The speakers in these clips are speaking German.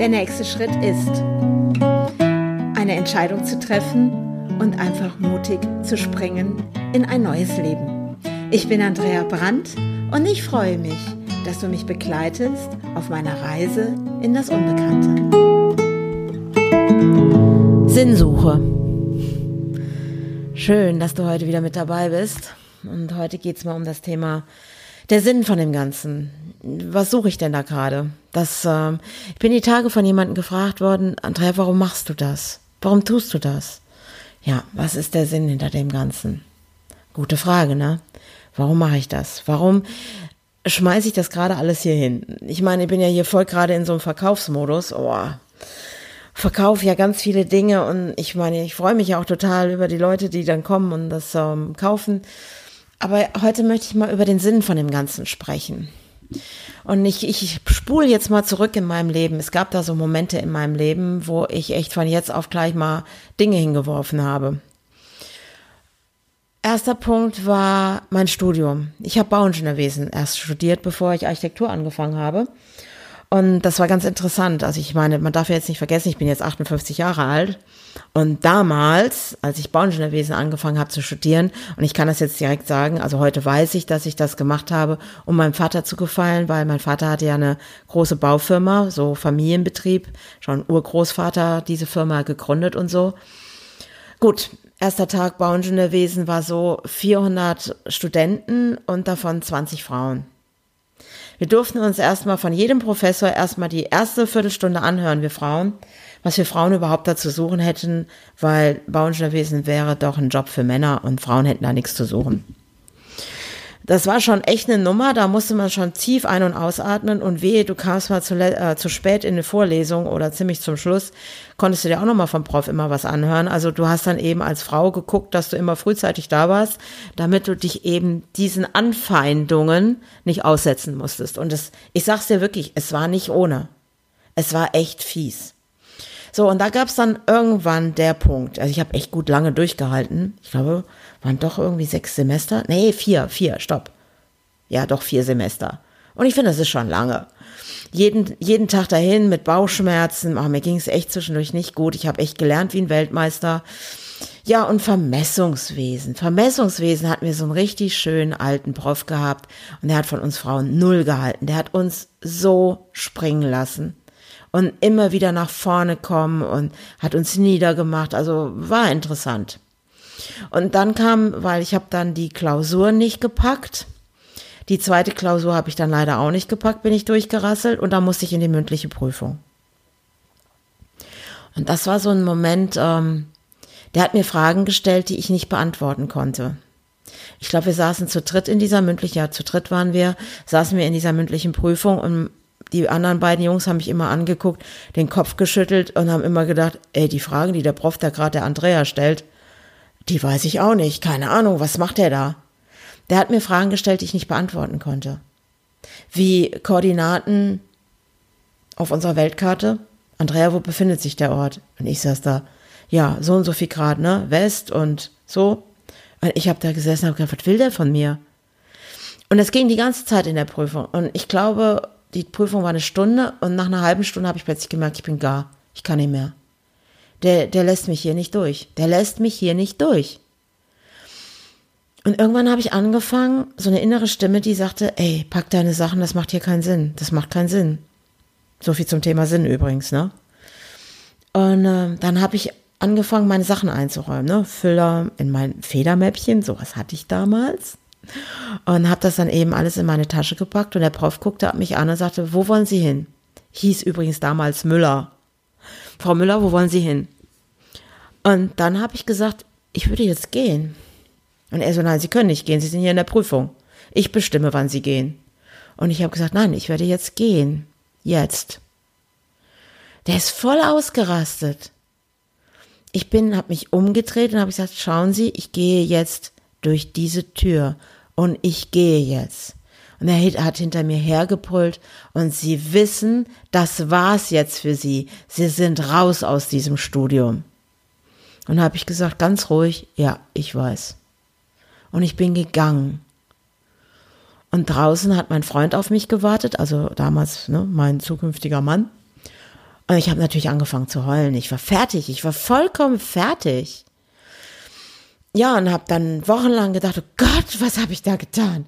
Der nächste Schritt ist, eine Entscheidung zu treffen und einfach mutig zu springen in ein neues Leben. Ich bin Andrea Brandt und ich freue mich, dass du mich begleitest auf meiner Reise in das Unbekannte. Sinnsuche. Schön, dass du heute wieder mit dabei bist. Und heute geht es mal um das Thema der Sinn von dem Ganzen. Was suche ich denn da gerade? Das, äh, ich bin die Tage von jemandem gefragt worden, Andrea, warum machst du das? Warum tust du das? Ja, was ist der Sinn hinter dem Ganzen? Gute Frage, ne? Warum mache ich das? Warum schmeiße ich das gerade alles hier hin? Ich meine, ich bin ja hier voll gerade in so einem Verkaufsmodus. Oh, verkaufe ja ganz viele Dinge und ich meine, ich freue mich ja auch total über die Leute, die dann kommen und das ähm, kaufen. Aber heute möchte ich mal über den Sinn von dem Ganzen sprechen. Und ich, ich spule jetzt mal zurück in meinem Leben. Es gab da so Momente in meinem Leben, wo ich echt von jetzt auf gleich mal Dinge hingeworfen habe. Erster Punkt war mein Studium. Ich habe Bauingenieurwesen erst studiert, bevor ich Architektur angefangen habe. Und das war ganz interessant. Also ich meine, man darf ja jetzt nicht vergessen, ich bin jetzt 58 Jahre alt. Und damals, als ich Bauingenieurwesen angefangen habe zu studieren, und ich kann das jetzt direkt sagen, also heute weiß ich, dass ich das gemacht habe, um meinem Vater zu gefallen, weil mein Vater hatte ja eine große Baufirma, so Familienbetrieb, schon Urgroßvater diese Firma gegründet und so. Gut, erster Tag Bauingenieurwesen war so 400 Studenten und davon 20 Frauen. Wir durften uns erstmal von jedem Professor erstmal die erste Viertelstunde anhören, wir Frauen, was wir Frauen überhaupt dazu suchen hätten, weil Bauingenieurwesen wäre doch ein Job für Männer und Frauen hätten da nichts zu suchen. Das war schon echt eine Nummer, da musste man schon tief ein- und ausatmen und wehe, du kamst mal zu, äh, zu spät in eine Vorlesung oder ziemlich zum Schluss, konntest du dir auch nochmal vom Prof immer was anhören. Also du hast dann eben als Frau geguckt, dass du immer frühzeitig da warst, damit du dich eben diesen Anfeindungen nicht aussetzen musstest. Und es, ich sag's dir wirklich, es war nicht ohne. Es war echt fies. So, und da gab's dann irgendwann der Punkt, also ich habe echt gut lange durchgehalten. Ich glaube, waren doch irgendwie sechs Semester. Nee, vier, vier, stopp. Ja, doch vier Semester. Und ich finde, das ist schon lange. Jeden, jeden Tag dahin mit Bauchschmerzen. Oh, mir ging es echt zwischendurch nicht gut. Ich habe echt gelernt wie ein Weltmeister. Ja, und Vermessungswesen. Vermessungswesen hatten wir so einen richtig schönen alten Prof gehabt. Und der hat von uns Frauen null gehalten. Der hat uns so springen lassen und immer wieder nach vorne kommen und hat uns niedergemacht. Also war interessant. Und dann kam, weil ich habe dann die Klausur nicht gepackt. Die zweite Klausur habe ich dann leider auch nicht gepackt, bin ich durchgerasselt und da musste ich in die mündliche Prüfung. Und das war so ein Moment, ähm, der hat mir Fragen gestellt, die ich nicht beantworten konnte. Ich glaube, wir saßen zu dritt in dieser mündlichen, ja, zu dritt waren wir, saßen wir in dieser mündlichen Prüfung und die anderen beiden Jungs haben mich immer angeguckt, den Kopf geschüttelt und haben immer gedacht, ey, die Fragen, die der Prof da gerade der Andrea stellt, die weiß ich auch nicht. Keine Ahnung, was macht er da? Der hat mir Fragen gestellt, die ich nicht beantworten konnte. Wie Koordinaten auf unserer Weltkarte. Andrea, wo befindet sich der Ort? Und ich saß da, ja, so und so viel Grad, ne? West und so. Und ich habe da gesessen und habe gedacht, was will der von mir? Und es ging die ganze Zeit in der Prüfung. Und ich glaube, die Prüfung war eine Stunde und nach einer halben Stunde habe ich plötzlich gemerkt, ich bin gar, ich kann nicht mehr der, der lässt mich hier nicht durch. Der lässt mich hier nicht durch. Und irgendwann habe ich angefangen, so eine innere Stimme, die sagte, ey, pack deine Sachen, das macht hier keinen Sinn. Das macht keinen Sinn. So viel zum Thema Sinn übrigens, ne? Und äh, dann habe ich angefangen, meine Sachen einzuräumen, ne? Füller in mein Federmäppchen, sowas hatte ich damals. Und habe das dann eben alles in meine Tasche gepackt und der Prof guckte mich an und sagte, wo wollen Sie hin? Hieß übrigens damals Müller. Frau Müller, wo wollen Sie hin? Und dann habe ich gesagt, ich würde jetzt gehen. Und er so, nein, Sie können nicht gehen, Sie sind hier in der Prüfung. Ich bestimme, wann Sie gehen. Und ich habe gesagt, nein, ich werde jetzt gehen. Jetzt. Der ist voll ausgerastet. Ich bin, habe mich umgedreht und habe gesagt, schauen Sie, ich gehe jetzt durch diese Tür und ich gehe jetzt. Und er hat hinter mir hergebrüllt und sie wissen, das war's jetzt für sie. Sie sind raus aus diesem Studium. Und habe ich gesagt, ganz ruhig, ja, ich weiß. Und ich bin gegangen. Und draußen hat mein Freund auf mich gewartet, also damals ne, mein zukünftiger Mann. Und ich habe natürlich angefangen zu heulen. Ich war fertig. Ich war vollkommen fertig. Ja, und habe dann wochenlang gedacht, oh Gott, was habe ich da getan?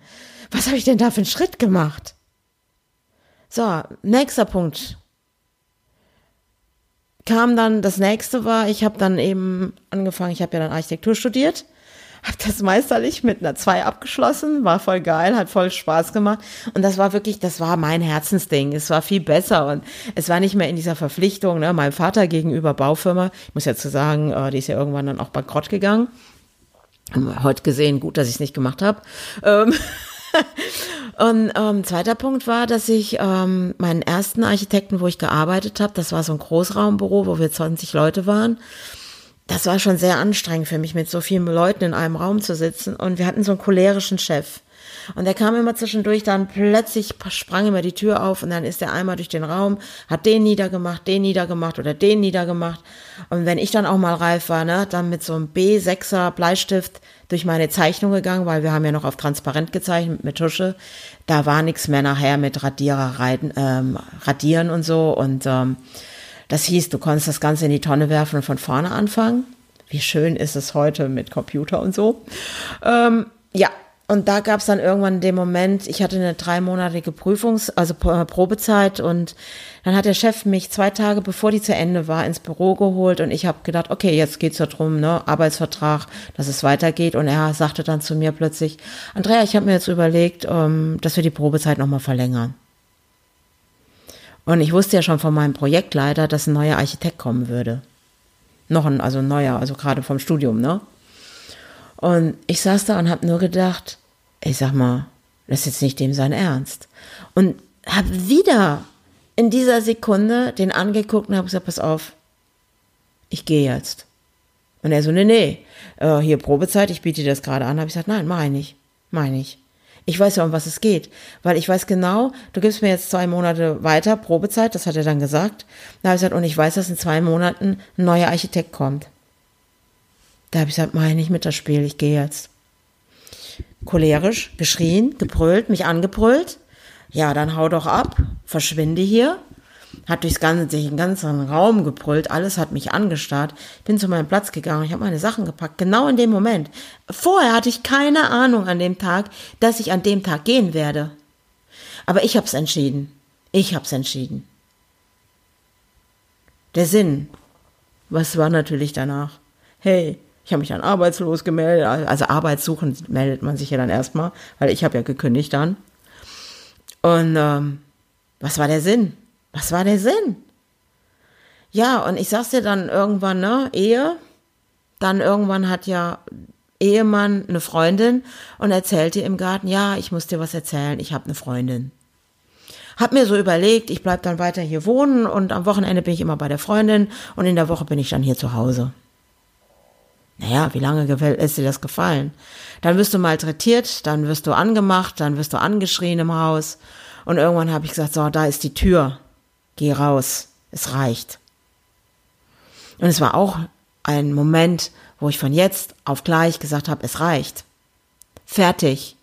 Was habe ich denn da für einen Schritt gemacht? So, nächster Punkt. Kam dann, das nächste war, ich habe dann eben angefangen, ich habe ja dann Architektur studiert habe das meisterlich mit einer 2 abgeschlossen, war voll geil, hat voll Spaß gemacht und das war wirklich, das war mein Herzensding. Es war viel besser und es war nicht mehr in dieser Verpflichtung, ne, meinem Vater gegenüber Baufirma. Ich muss ja zu sagen, äh, die ist ja irgendwann dann auch bankrott gegangen. Heute gesehen, gut, dass ich es nicht gemacht habe. Ähm Und ähm, zweiter Punkt war, dass ich ähm, meinen ersten Architekten, wo ich gearbeitet habe, das war so ein Großraumbüro, wo wir 20 Leute waren, das war schon sehr anstrengend für mich, mit so vielen Leuten in einem Raum zu sitzen. Und wir hatten so einen cholerischen Chef. Und der kam immer zwischendurch, dann plötzlich sprang immer die Tür auf und dann ist er einmal durch den Raum, hat den niedergemacht, den niedergemacht oder den niedergemacht. Und wenn ich dann auch mal reif war, ne, dann mit so einem B6er Bleistift durch meine Zeichnung gegangen, weil wir haben ja noch auf transparent gezeichnet mit Tusche. Da war nichts mehr nachher mit Radierer reiten, ähm, radieren und so und ähm, das hieß, du konntest das Ganze in die Tonne werfen und von vorne anfangen. Wie schön ist es heute mit Computer und so. Ähm, ja, und da gab es dann irgendwann den Moment, ich hatte eine dreimonatige Prüfungs-, also Probezeit und dann hat der Chef mich zwei Tage bevor die zu Ende war ins Büro geholt und ich habe gedacht, okay, jetzt geht's ja drum, ne, Arbeitsvertrag, dass es weitergeht und er sagte dann zu mir plötzlich, Andrea, ich habe mir jetzt überlegt, ähm, dass wir die Probezeit nochmal verlängern. Und ich wusste ja schon von meinem Projektleiter, dass ein neuer Architekt kommen würde. Noch ein, also ein neuer, also gerade vom Studium, ne? Und ich saß da und habe nur gedacht, ich sag mal, das ist jetzt nicht dem sein Ernst. Und habe wieder in dieser Sekunde den angeguckt und habe gesagt, pass auf, ich gehe jetzt. Und er so, nee, nee, äh, hier Probezeit, ich biete dir das gerade an. Habe ich gesagt, nein, mach ich mach ich. Ich weiß ja, um was es geht, weil ich weiß genau, du gibst mir jetzt zwei Monate weiter, Probezeit, das hat er dann gesagt. Da habe ich gesagt, und ich weiß, dass in zwei Monaten ein neuer Architekt kommt. Da habe ich gesagt, mach ich mit das Spiel, ich gehe jetzt. Cholerisch, geschrien, gebrüllt, mich angebrüllt. Ja, dann hau doch ab, verschwinde hier hat durchs ganze, durch den ganzen Raum gebrüllt, alles hat mich angestarrt. Bin zu meinem Platz gegangen, ich habe meine Sachen gepackt, genau in dem Moment. Vorher hatte ich keine Ahnung an dem Tag, dass ich an dem Tag gehen werde. Aber ich habe es entschieden. Ich habe es entschieden. Der Sinn. Was war natürlich danach? Hey, ich habe mich dann arbeitslos gemeldet. Also arbeitssuchend meldet man sich ja dann erstmal, weil ich habe ja gekündigt dann. Und ähm, was war der Sinn? Was war der Sinn? Ja, und ich sag's dir dann irgendwann, ne, Ehe, dann irgendwann hat ja Ehemann eine Freundin und erzählt ihr im Garten, ja, ich muss dir was erzählen, ich habe eine Freundin. Hab mir so überlegt, ich bleib dann weiter hier wohnen und am Wochenende bin ich immer bei der Freundin und in der Woche bin ich dann hier zu Hause. Naja, wie lange ist dir das gefallen? Dann wirst du malträtiert, dann wirst du angemacht, dann wirst du angeschrien im Haus und irgendwann habe ich gesagt, so, da ist die Tür. Geh raus, es reicht. Und es war auch ein Moment, wo ich von jetzt auf gleich gesagt habe, es reicht. Fertig.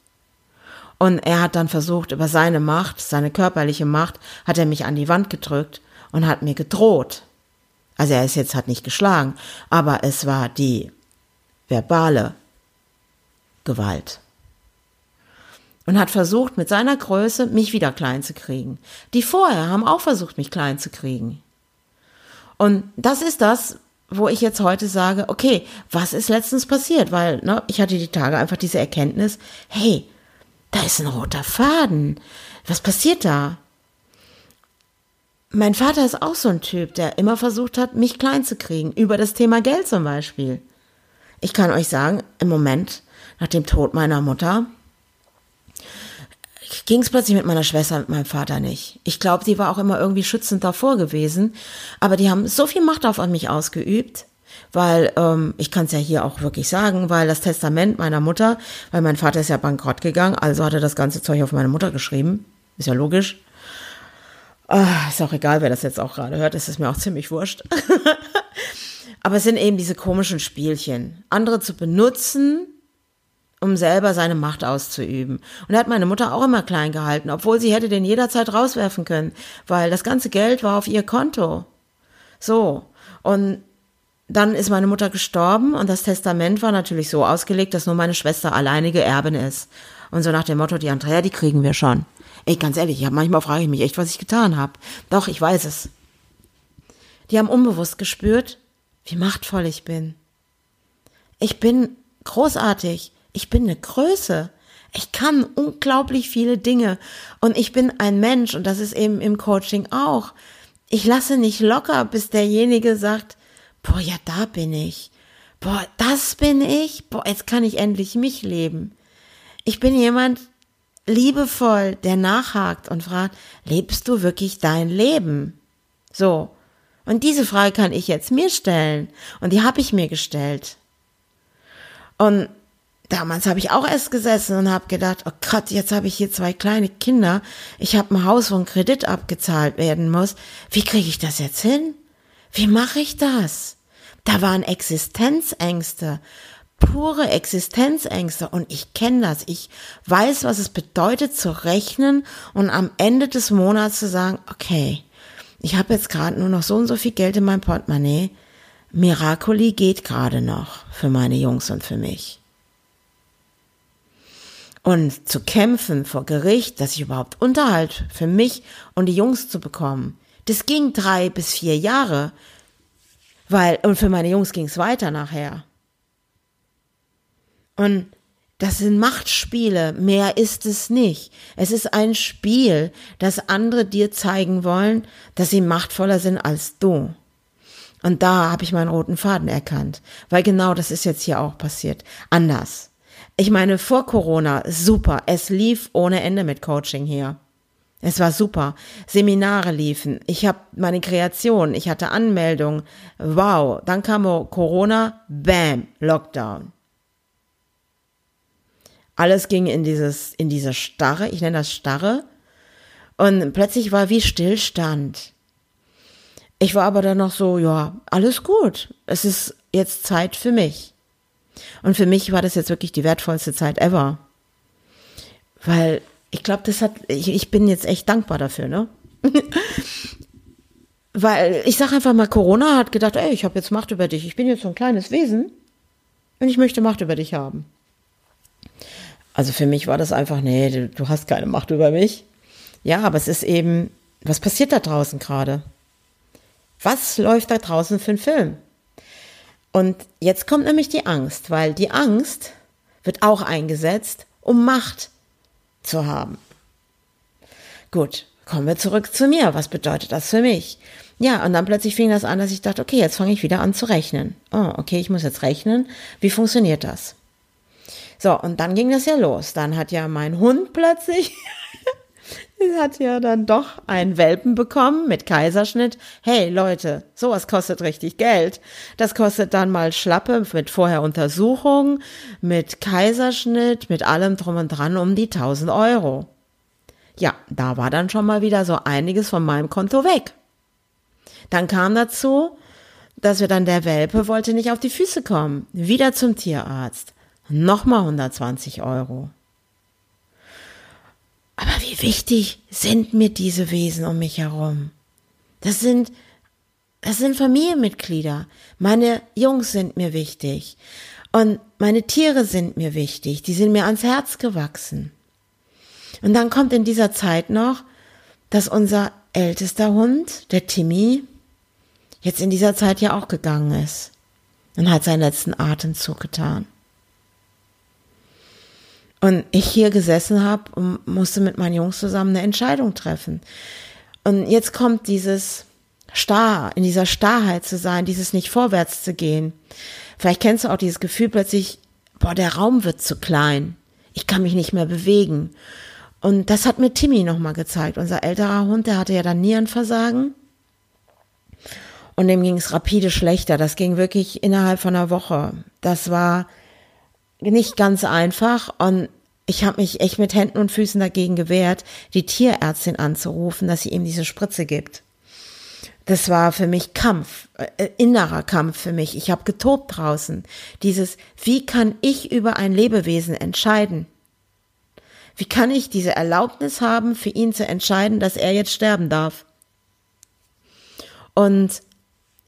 Und er hat dann versucht, über seine Macht, seine körperliche Macht, hat er mich an die Wand gedrückt und hat mir gedroht. Also er ist jetzt hat nicht geschlagen, aber es war die verbale Gewalt und hat versucht, mit seiner Größe mich wieder klein zu kriegen. Die vorher haben auch versucht, mich klein zu kriegen. Und das ist das, wo ich jetzt heute sage, okay, was ist letztens passiert? Weil ne, ich hatte die Tage einfach diese Erkenntnis, hey, da ist ein roter Faden. Was passiert da? Mein Vater ist auch so ein Typ, der immer versucht hat, mich klein zu kriegen, über das Thema Geld zum Beispiel. Ich kann euch sagen, im Moment, nach dem Tod meiner Mutter, ging es plötzlich mit meiner Schwester, mit meinem Vater nicht. Ich glaube, die war auch immer irgendwie schützend davor gewesen, aber die haben so viel Macht auf mich ausgeübt, weil ähm, ich kann es ja hier auch wirklich sagen, weil das Testament meiner Mutter, weil mein Vater ist ja bankrott gegangen, also hat er das ganze Zeug auf meine Mutter geschrieben, ist ja logisch. Ah, ist auch egal, wer das jetzt auch gerade hört, ist es mir auch ziemlich wurscht. aber es sind eben diese komischen Spielchen, andere zu benutzen, um selber seine Macht auszuüben. Und er hat meine Mutter auch immer klein gehalten, obwohl sie hätte den jederzeit rauswerfen können, weil das ganze Geld war auf ihr Konto. So. Und dann ist meine Mutter gestorben und das Testament war natürlich so ausgelegt, dass nur meine Schwester alleinige Erbin ist. Und so nach dem Motto, die Andrea, die kriegen wir schon. Ey, ganz ehrlich, ja, manchmal frage ich mich echt, was ich getan habe. Doch, ich weiß es. Die haben unbewusst gespürt, wie machtvoll ich bin. Ich bin großartig. Ich bin eine Größe. Ich kann unglaublich viele Dinge. Und ich bin ein Mensch, und das ist eben im Coaching auch. Ich lasse nicht locker, bis derjenige sagt, boah, ja, da bin ich. Boah, das bin ich. Boah, jetzt kann ich endlich mich leben. Ich bin jemand liebevoll, der nachhakt und fragt, lebst du wirklich dein Leben? So. Und diese Frage kann ich jetzt mir stellen. Und die habe ich mir gestellt. Und damals habe ich auch erst gesessen und habe gedacht, oh Gott, jetzt habe ich hier zwei kleine Kinder. Ich habe ein Haus, wo ein Kredit abgezahlt werden muss. Wie kriege ich das jetzt hin? Wie mache ich das? Da waren Existenzängste, pure Existenzängste und ich kenne das. Ich weiß, was es bedeutet zu rechnen und am Ende des Monats zu sagen, okay, ich habe jetzt gerade nur noch so und so viel Geld in meinem Portemonnaie. Miracoli geht gerade noch für meine Jungs und für mich. Und zu kämpfen vor Gericht, dass ich überhaupt Unterhalt für mich und die Jungs zu bekommen, das ging drei bis vier Jahre, weil, und für meine Jungs ging es weiter nachher. Und das sind Machtspiele, mehr ist es nicht. Es ist ein Spiel, das andere dir zeigen wollen, dass sie machtvoller sind als du. Und da habe ich meinen roten Faden erkannt, weil genau das ist jetzt hier auch passiert. Anders. Ich meine, vor Corona, super, es lief ohne Ende mit Coaching hier. Es war super. Seminare liefen. Ich habe meine Kreation, ich hatte Anmeldungen. Wow. Dann kam Corona, bam, Lockdown. Alles ging in dieses, in diese Starre, ich nenne das Starre. Und plötzlich war wie Stillstand. Ich war aber dann noch so, ja, alles gut. Es ist jetzt Zeit für mich. Und für mich war das jetzt wirklich die wertvollste Zeit ever. Weil ich glaube, das hat, ich, ich bin jetzt echt dankbar dafür, ne? Weil ich sag einfach mal, Corona hat gedacht, ey, ich habe jetzt Macht über dich. Ich bin jetzt so ein kleines Wesen und ich möchte Macht über dich haben. Also für mich war das einfach, nee, du, du hast keine Macht über mich. Ja, aber es ist eben, was passiert da draußen gerade? Was läuft da draußen für ein Film? Und jetzt kommt nämlich die Angst, weil die Angst wird auch eingesetzt, um Macht zu haben. Gut, kommen wir zurück zu mir. Was bedeutet das für mich? Ja, und dann plötzlich fing das an, dass ich dachte, okay, jetzt fange ich wieder an zu rechnen. Oh, okay, ich muss jetzt rechnen. Wie funktioniert das? So, und dann ging das ja los. Dann hat ja mein Hund plötzlich, hat ja dann doch einen Welpen bekommen mit Kaiserschnitt. Hey Leute, sowas kostet richtig Geld. Das kostet dann mal Schlappe mit vorher Untersuchung, mit Kaiserschnitt, mit allem drum und dran um die 1000 Euro. Ja, da war dann schon mal wieder so einiges von meinem Konto weg. Dann kam dazu, dass wir dann der Welpe wollte nicht auf die Füße kommen. Wieder zum Tierarzt. Nochmal 120 Euro. Aber wie wichtig sind mir diese Wesen um mich herum? Das sind, das sind Familienmitglieder. Meine Jungs sind mir wichtig. Und meine Tiere sind mir wichtig. Die sind mir ans Herz gewachsen. Und dann kommt in dieser Zeit noch, dass unser ältester Hund, der Timmy, jetzt in dieser Zeit ja auch gegangen ist und hat seinen letzten Atemzug getan. Und ich hier gesessen habe und musste mit meinen Jungs zusammen eine Entscheidung treffen. Und jetzt kommt dieses Starr, in dieser Starrheit zu sein, dieses nicht vorwärts zu gehen. Vielleicht kennst du auch dieses Gefühl plötzlich, boah, der Raum wird zu klein. Ich kann mich nicht mehr bewegen. Und das hat mir Timmy nochmal gezeigt. Unser älterer Hund, der hatte ja dann Nierenversagen. Und dem ging es rapide schlechter. Das ging wirklich innerhalb von einer Woche. Das war nicht ganz einfach und ich habe mich echt mit Händen und Füßen dagegen gewehrt, die Tierärztin anzurufen, dass sie ihm diese Spritze gibt. Das war für mich Kampf, äh, innerer Kampf für mich. Ich habe getobt draußen. Dieses, wie kann ich über ein Lebewesen entscheiden? Wie kann ich diese Erlaubnis haben, für ihn zu entscheiden, dass er jetzt sterben darf? Und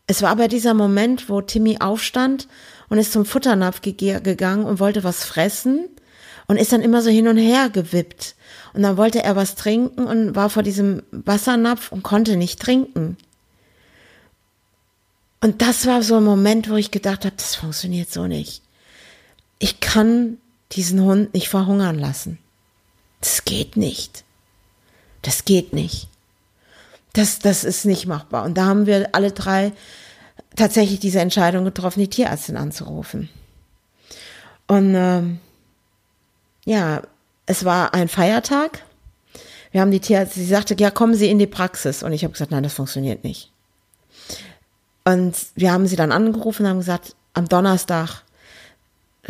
es war aber dieser Moment, wo Timmy aufstand und ist zum Futternapf gegangen und wollte was fressen und ist dann immer so hin und her gewippt. Und dann wollte er was trinken und war vor diesem Wassernapf und konnte nicht trinken. Und das war so ein Moment, wo ich gedacht habe, das funktioniert so nicht. Ich kann diesen Hund nicht verhungern lassen. Das geht nicht. Das geht nicht. Das, das ist nicht machbar. Und da haben wir alle drei tatsächlich diese Entscheidung getroffen, die Tierärztin anzurufen. Und ähm, ja, es war ein Feiertag. Wir haben die Tierärztin, sie sagte, ja, kommen Sie in die Praxis. Und ich habe gesagt, nein, das funktioniert nicht. Und wir haben sie dann angerufen und haben gesagt, am Donnerstag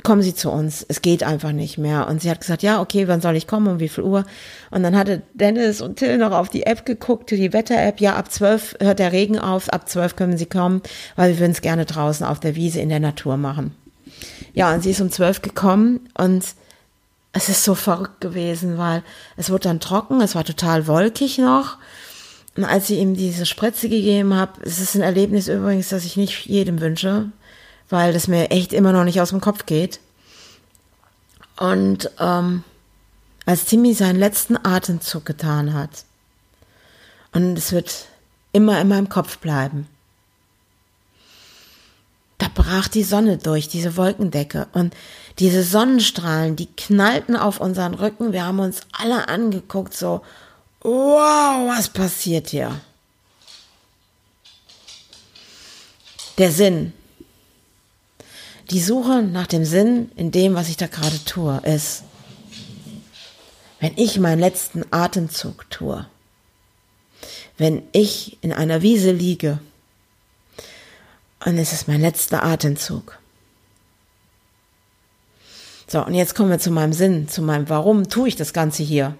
kommen Sie zu uns, es geht einfach nicht mehr. Und sie hat gesagt, ja, okay, wann soll ich kommen, um wie viel Uhr? Und dann hatte Dennis und Till noch auf die App geguckt, die Wetter-App, ja, ab zwölf hört der Regen auf, ab zwölf können Sie kommen, weil wir würden es gerne draußen auf der Wiese in der Natur machen. Ja, und sie ist um zwölf gekommen und es ist so verrückt gewesen, weil es wurde dann trocken, es war total wolkig noch. Und als ich ihm diese Spritze gegeben habe, es ist ein Erlebnis übrigens, das ich nicht jedem wünsche, weil das mir echt immer noch nicht aus dem Kopf geht. Und ähm, als Timmy seinen letzten Atemzug getan hat, und es wird immer in meinem Kopf bleiben, da brach die Sonne durch, diese Wolkendecke, und diese Sonnenstrahlen, die knallten auf unseren Rücken, wir haben uns alle angeguckt, so, wow, was passiert hier? Der Sinn, die Suche nach dem Sinn in dem, was ich da gerade tue, ist, wenn ich meinen letzten Atemzug tue, wenn ich in einer Wiese liege und es ist mein letzter Atemzug. So, und jetzt kommen wir zu meinem Sinn, zu meinem Warum tue ich das Ganze hier?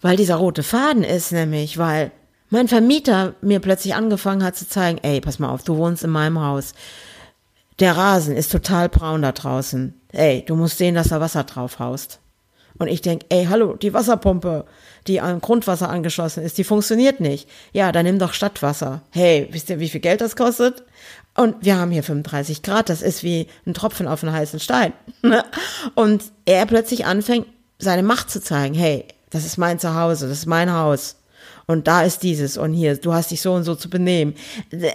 Weil dieser rote Faden ist nämlich, weil mein Vermieter mir plötzlich angefangen hat zu zeigen, ey, pass mal auf, du wohnst in meinem Haus. Der Rasen ist total braun da draußen. Ey, du musst sehen, dass da Wasser drauf haust. Und ich denk, ey, hallo, die Wasserpumpe, die am Grundwasser angeschlossen ist, die funktioniert nicht. Ja, dann nimm doch Stadtwasser. Hey, wisst ihr, wie viel Geld das kostet? Und wir haben hier 35 Grad, das ist wie ein Tropfen auf einen heißen Stein. Und er plötzlich anfängt, seine Macht zu zeigen. Hey, das ist mein Zuhause, das ist mein Haus. Und da ist dieses und hier, du hast dich so und so zu benehmen.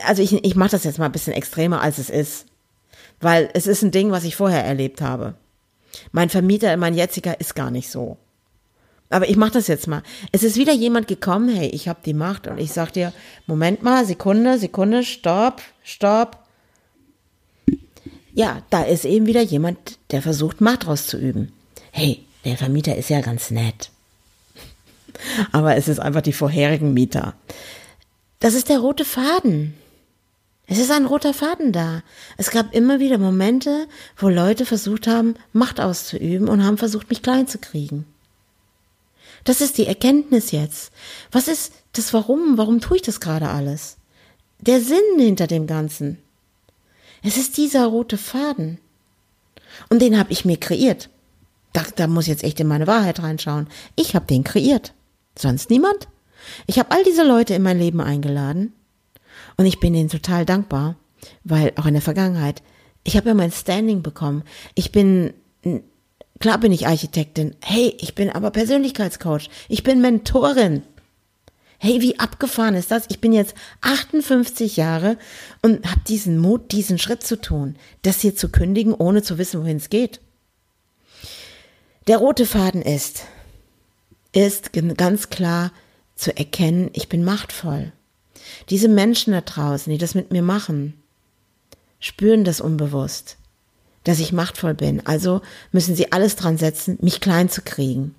Also ich, ich mache das jetzt mal ein bisschen extremer, als es ist. Weil es ist ein Ding, was ich vorher erlebt habe. Mein Vermieter, mein jetziger, ist gar nicht so. Aber ich mache das jetzt mal. Es ist wieder jemand gekommen, hey, ich habe die Macht und ich sag dir, Moment mal, Sekunde, Sekunde, stopp, stopp. Ja, da ist eben wieder jemand, der versucht, Macht auszuüben. Hey, der Vermieter ist ja ganz nett. Aber es ist einfach die vorherigen Mieter. Das ist der rote Faden. Es ist ein roter Faden da. Es gab immer wieder Momente, wo Leute versucht haben, Macht auszuüben und haben versucht, mich klein zu kriegen. Das ist die Erkenntnis jetzt. Was ist das Warum? Warum tue ich das gerade alles? Der Sinn hinter dem Ganzen. Es ist dieser rote Faden. Und den habe ich mir kreiert. Da, da muss jetzt echt in meine Wahrheit reinschauen. Ich habe den kreiert. Sonst niemand. Ich habe all diese Leute in mein Leben eingeladen und ich bin ihnen total dankbar, weil auch in der Vergangenheit, ich habe ja mein Standing bekommen. Ich bin, klar bin ich Architektin. Hey, ich bin aber Persönlichkeitscoach. Ich bin Mentorin. Hey, wie abgefahren ist das? Ich bin jetzt 58 Jahre und habe diesen Mut, diesen Schritt zu tun, das hier zu kündigen, ohne zu wissen, wohin es geht. Der rote Faden ist, ist ganz klar zu erkennen, ich bin machtvoll. Diese Menschen da draußen, die das mit mir machen, spüren das unbewusst, dass ich machtvoll bin. Also müssen sie alles dran setzen, mich klein zu kriegen.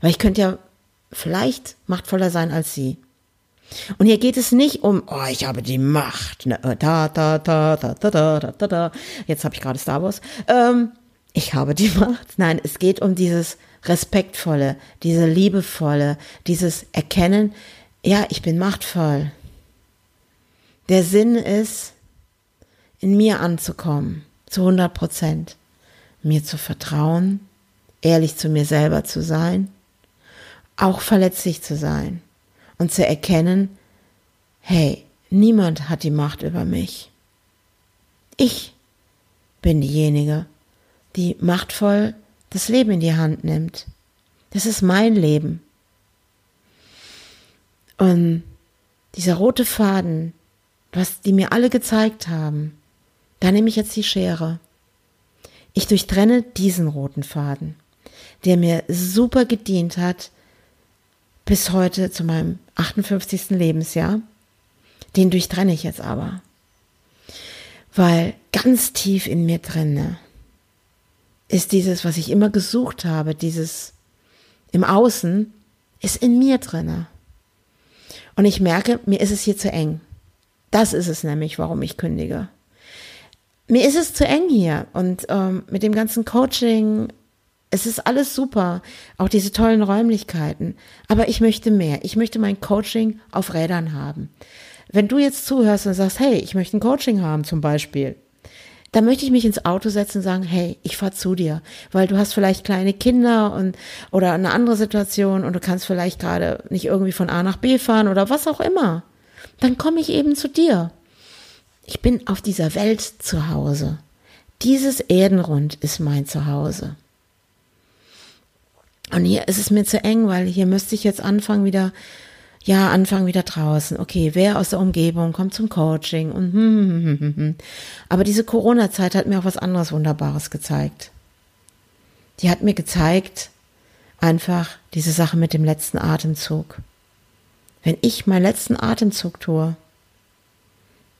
Weil ich könnte ja vielleicht machtvoller sein als sie. Und hier geht es nicht um, oh, ich habe die Macht. Äh, da, da, da, da, da, da, da, da. da. Jetzt habe ich gerade Star Wars. Ähm, ich habe die Macht. Nein, es geht um dieses respektvolle, diese liebevolle, dieses Erkennen, ja, ich bin machtvoll. Der Sinn ist, in mir anzukommen, zu 100 Prozent, mir zu vertrauen, ehrlich zu mir selber zu sein, auch verletzlich zu sein und zu erkennen, hey, Niemand hat die Macht über mich. Ich bin diejenige, die machtvoll das Leben in die Hand nimmt. Das ist mein Leben. Und dieser rote Faden, was die mir alle gezeigt haben, da nehme ich jetzt die Schere. Ich durchtrenne diesen roten Faden, der mir super gedient hat bis heute zu meinem 58. Lebensjahr. Den durchtrenne ich jetzt aber. Weil ganz tief in mir drinne ist dieses, was ich immer gesucht habe, dieses im Außen, ist in mir drinne. Und ich merke, mir ist es hier zu eng. Das ist es nämlich, warum ich kündige. Mir ist es zu eng hier und ähm, mit dem ganzen Coaching, es ist alles super, auch diese tollen Räumlichkeiten. Aber ich möchte mehr. Ich möchte mein Coaching auf Rädern haben. Wenn du jetzt zuhörst und sagst, hey, ich möchte ein Coaching haben zum Beispiel, dann möchte ich mich ins Auto setzen und sagen, hey, ich fahr zu dir, weil du hast vielleicht kleine Kinder und oder eine andere Situation und du kannst vielleicht gerade nicht irgendwie von A nach B fahren oder was auch immer. Dann komme ich eben zu dir. Ich bin auf dieser Welt zu Hause. Dieses Erdenrund ist mein Zuhause. Und hier ist es mir zu eng, weil hier müsste ich jetzt anfangen wieder ja, Anfang wieder draußen. Okay, wer aus der Umgebung kommt zum Coaching und hm, hm, hm, hm, hm. Aber diese Corona-Zeit hat mir auch was anderes Wunderbares gezeigt. Die hat mir gezeigt, einfach diese Sache mit dem letzten Atemzug. Wenn ich meinen letzten Atemzug tue,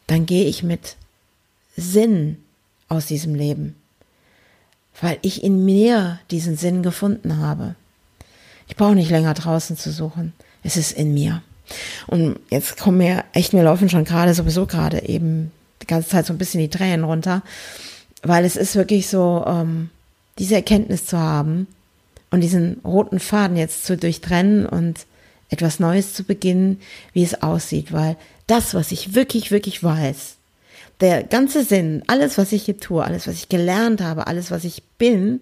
dann gehe ich mit Sinn aus diesem Leben, weil ich in mir diesen Sinn gefunden habe. Ich brauche nicht länger draußen zu suchen. Es ist in mir. Und jetzt kommen mir echt, mir laufen schon gerade sowieso gerade eben die ganze Zeit so ein bisschen die Tränen runter, weil es ist wirklich so, ähm, diese Erkenntnis zu haben und diesen roten Faden jetzt zu durchtrennen und etwas Neues zu beginnen, wie es aussieht, weil das, was ich wirklich, wirklich weiß, der ganze Sinn, alles, was ich hier tue, alles, was ich gelernt habe, alles, was ich bin,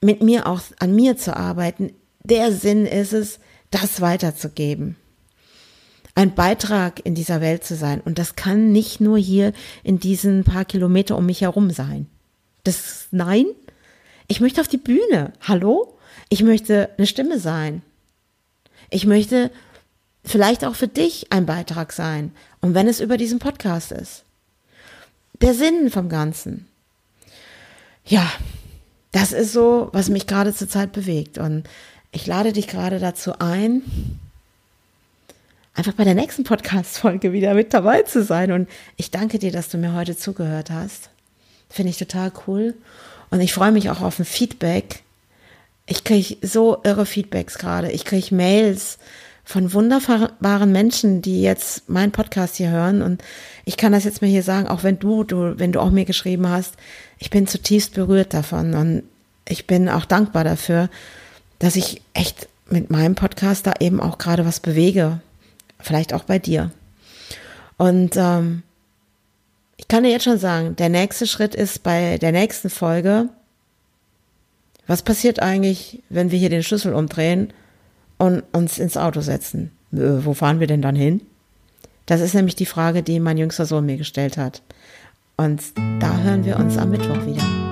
mit mir auch an mir zu arbeiten, der Sinn ist es, das weiterzugeben. Ein Beitrag in dieser Welt zu sein. Und das kann nicht nur hier in diesen paar Kilometer um mich herum sein. Das, nein. Ich möchte auf die Bühne. Hallo? Ich möchte eine Stimme sein. Ich möchte vielleicht auch für dich ein Beitrag sein. Und wenn es über diesen Podcast ist. Der Sinn vom Ganzen. Ja, das ist so, was mich gerade zurzeit bewegt. Und ich lade dich gerade dazu ein, einfach bei der nächsten Podcast-Folge wieder mit dabei zu sein. Und ich danke dir, dass du mir heute zugehört hast. Finde ich total cool. Und ich freue mich auch auf ein Feedback. Ich kriege so irre Feedbacks gerade. Ich kriege Mails von wunderbaren Menschen, die jetzt meinen Podcast hier hören. Und ich kann das jetzt mal hier sagen, auch wenn du, du, wenn du auch mir geschrieben hast, ich bin zutiefst berührt davon. Und ich bin auch dankbar dafür, dass ich echt mit meinem Podcast da eben auch gerade was bewege. Vielleicht auch bei dir. Und ähm, ich kann dir jetzt schon sagen, der nächste Schritt ist bei der nächsten Folge, was passiert eigentlich, wenn wir hier den Schlüssel umdrehen und uns ins Auto setzen? Äh, wo fahren wir denn dann hin? Das ist nämlich die Frage, die mein jüngster Sohn mir gestellt hat. Und da hören wir uns am Mittwoch wieder.